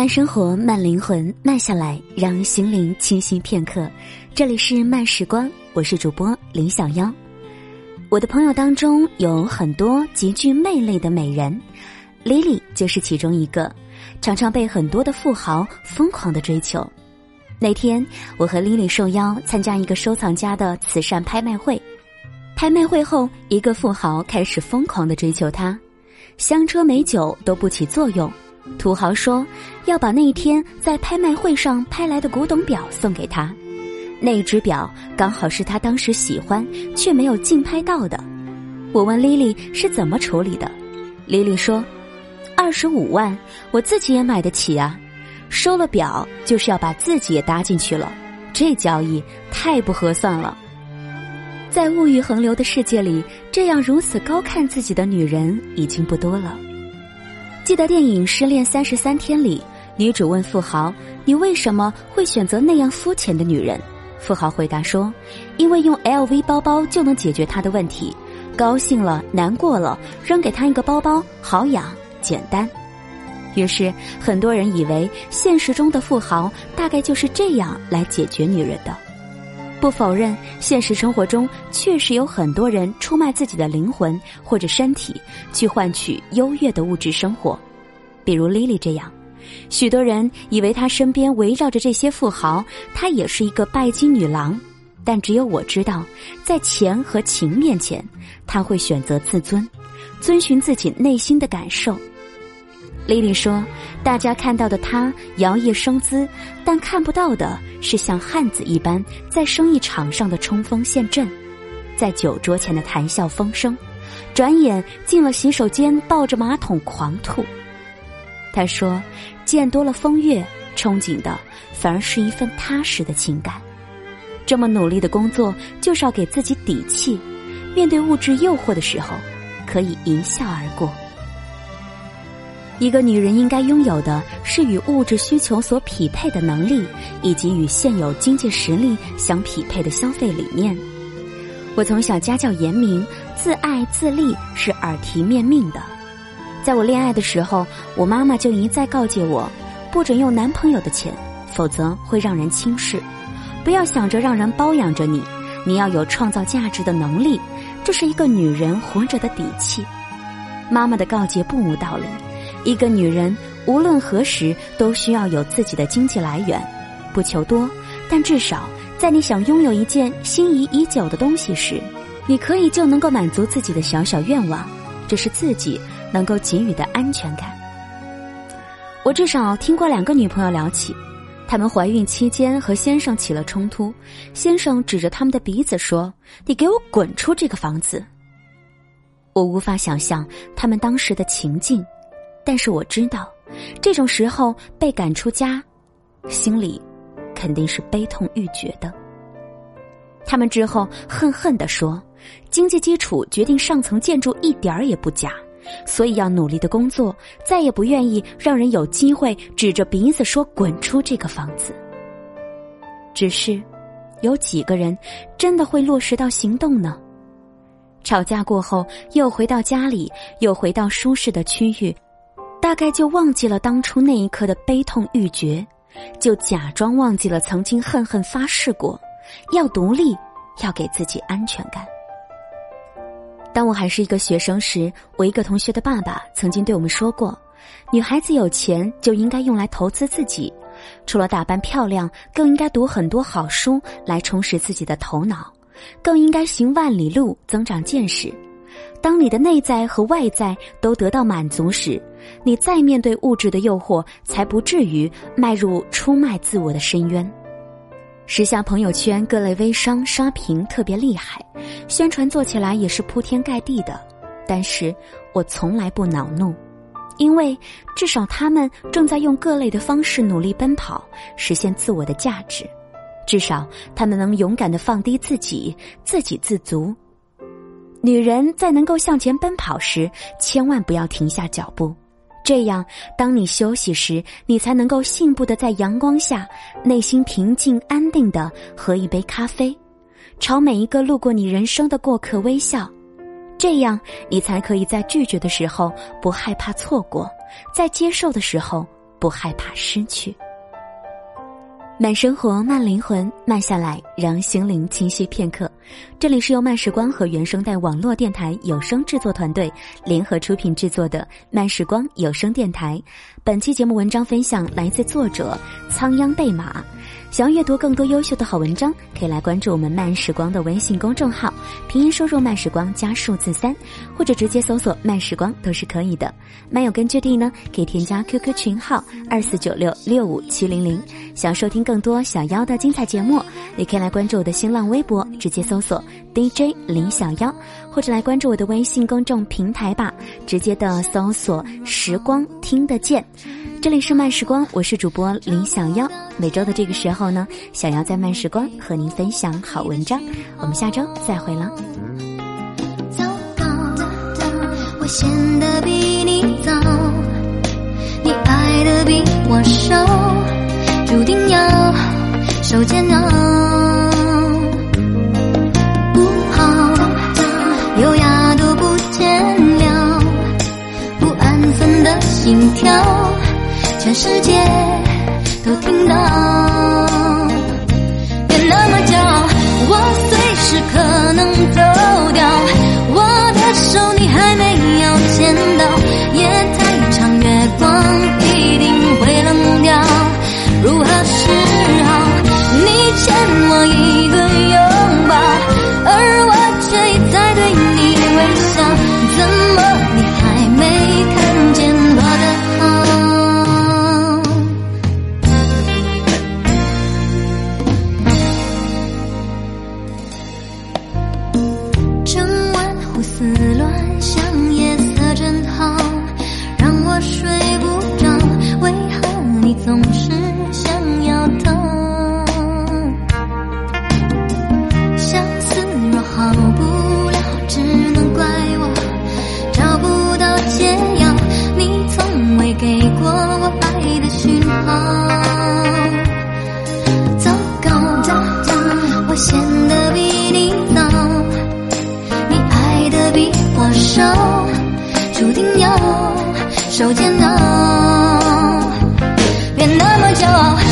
慢生活，慢灵魂，慢下来，让心灵清晰片刻。这里是慢时光，我是主播林小妖。我的朋友当中有很多极具魅力的美人，Lily 就是其中一个，常常被很多的富豪疯狂的追求。那天，我和 Lily 受邀参加一个收藏家的慈善拍卖会，拍卖会后，一个富豪开始疯狂的追求她，香车美酒都不起作用。土豪说要把那一天在拍卖会上拍来的古董表送给他，那只表刚好是他当时喜欢却没有竞拍到的。我问莉莉是怎么处理的，莉莉说：“二十五万，我自己也买得起啊。收了表就是要把自己也搭进去了，这交易太不合算了。”在物欲横流的世界里，这样如此高看自己的女人已经不多了。记得电影《失恋三十三天》里，女主问富豪：“你为什么会选择那样肤浅的女人？”富豪回答说：“因为用 LV 包包就能解决她的问题，高兴了、难过了，扔给她一个包包，好养、简单。”于是很多人以为现实中的富豪大概就是这样来解决女人的。不否认，现实生活中确实有很多人出卖自己的灵魂或者身体，去换取优越的物质生活，比如 Lily 这样。许多人以为她身边围绕着这些富豪，她也是一个拜金女郎。但只有我知道，在钱和情面前，她会选择自尊，遵循自己内心的感受。莉莉说：“大家看到的他摇曳生姿，但看不到的是像汉子一般在生意场上的冲锋陷阵，在酒桌前的谈笑风生，转眼进了洗手间抱着马桶狂吐。”他说：“见多了风月，憧憬的反而是一份踏实的情感。这么努力的工作，就是要给自己底气，面对物质诱惑的时候，可以一笑而过。”一个女人应该拥有的是与物质需求所匹配的能力，以及与现有经济实力相匹配的消费理念。我从小家教严明，自爱自立是耳提面命的。在我恋爱的时候，我妈妈就一再告诫我，不准用男朋友的钱，否则会让人轻视。不要想着让人包养着你，你要有创造价值的能力，这是一个女人活着的底气。妈妈的告诫不无道理。一个女人无论何时都需要有自己的经济来源，不求多，但至少在你想拥有一件心仪已久的东西时，你可以就能够满足自己的小小愿望，这是自己能够给予的安全感。我至少听过两个女朋友聊起，她们怀孕期间和先生起了冲突，先生指着他们的鼻子说：“你给我滚出这个房子！”我无法想象他们当时的情境。但是我知道，这种时候被赶出家，心里肯定是悲痛欲绝的。他们之后恨恨地说：“经济基础决定上层建筑一点儿也不假，所以要努力的工作，再也不愿意让人有机会指着鼻子说滚出这个房子。”只是，有几个人真的会落实到行动呢？吵架过后，又回到家里，又回到舒适的区域。大概就忘记了当初那一刻的悲痛欲绝，就假装忘记了曾经恨恨发誓过，要独立，要给自己安全感。当我还是一个学生时，我一个同学的爸爸曾经对我们说过：女孩子有钱就应该用来投资自己，除了打扮漂亮，更应该读很多好书来充实自己的头脑，更应该行万里路增长见识。当你的内在和外在都得到满足时，你再面对物质的诱惑，才不至于迈入出卖自我的深渊。时下朋友圈各类微商刷屏特别厉害，宣传做起来也是铺天盖地的。但是我从来不恼怒，因为至少他们正在用各类的方式努力奔跑，实现自我的价值。至少他们能勇敢的放低自己，自给自足。女人在能够向前奔跑时，千万不要停下脚步。这样，当你休息时，你才能够信步的在阳光下，内心平静安定的喝一杯咖啡，朝每一个路过你人生的过客微笑。这样，你才可以在拒绝的时候不害怕错过，在接受的时候不害怕失去。慢生活，慢灵魂，慢下来，让心灵清晰片刻。这里是由慢时光和原声带网络电台有声制作团队联合出品制作的慢时光有声电台。本期节目文章分享来自作者仓央贝玛。想要阅读更多优秀的好文章，可以来关注我们慢时光的微信公众号，拼音输入“慢时光”加数字三，或者直接搜索“慢时光”都是可以的。漫友根据地呢，可以添加 QQ 群号二四九六六五七零零。想要收听更多小妖的精彩节目，也可以来关注我的新浪微博，直接搜索 DJ 林小妖，或者来关注我的微信公众平台吧，直接的搜索“时光听得见”。这里是慢时光，我是主播林小妖。每周的这个时候呢，小妖在慢时光和您分享好文章。我们下周再会了。糟糕，我显得比你早，你爱的比我少，注定要世界都听到，总是想要逃？相思若好不了，只能怪我找不到解药。你从未给过我爱的讯号。糟糕，糟糕，我显得比你早。你爱的比我少，注定要受煎熬。那么骄傲，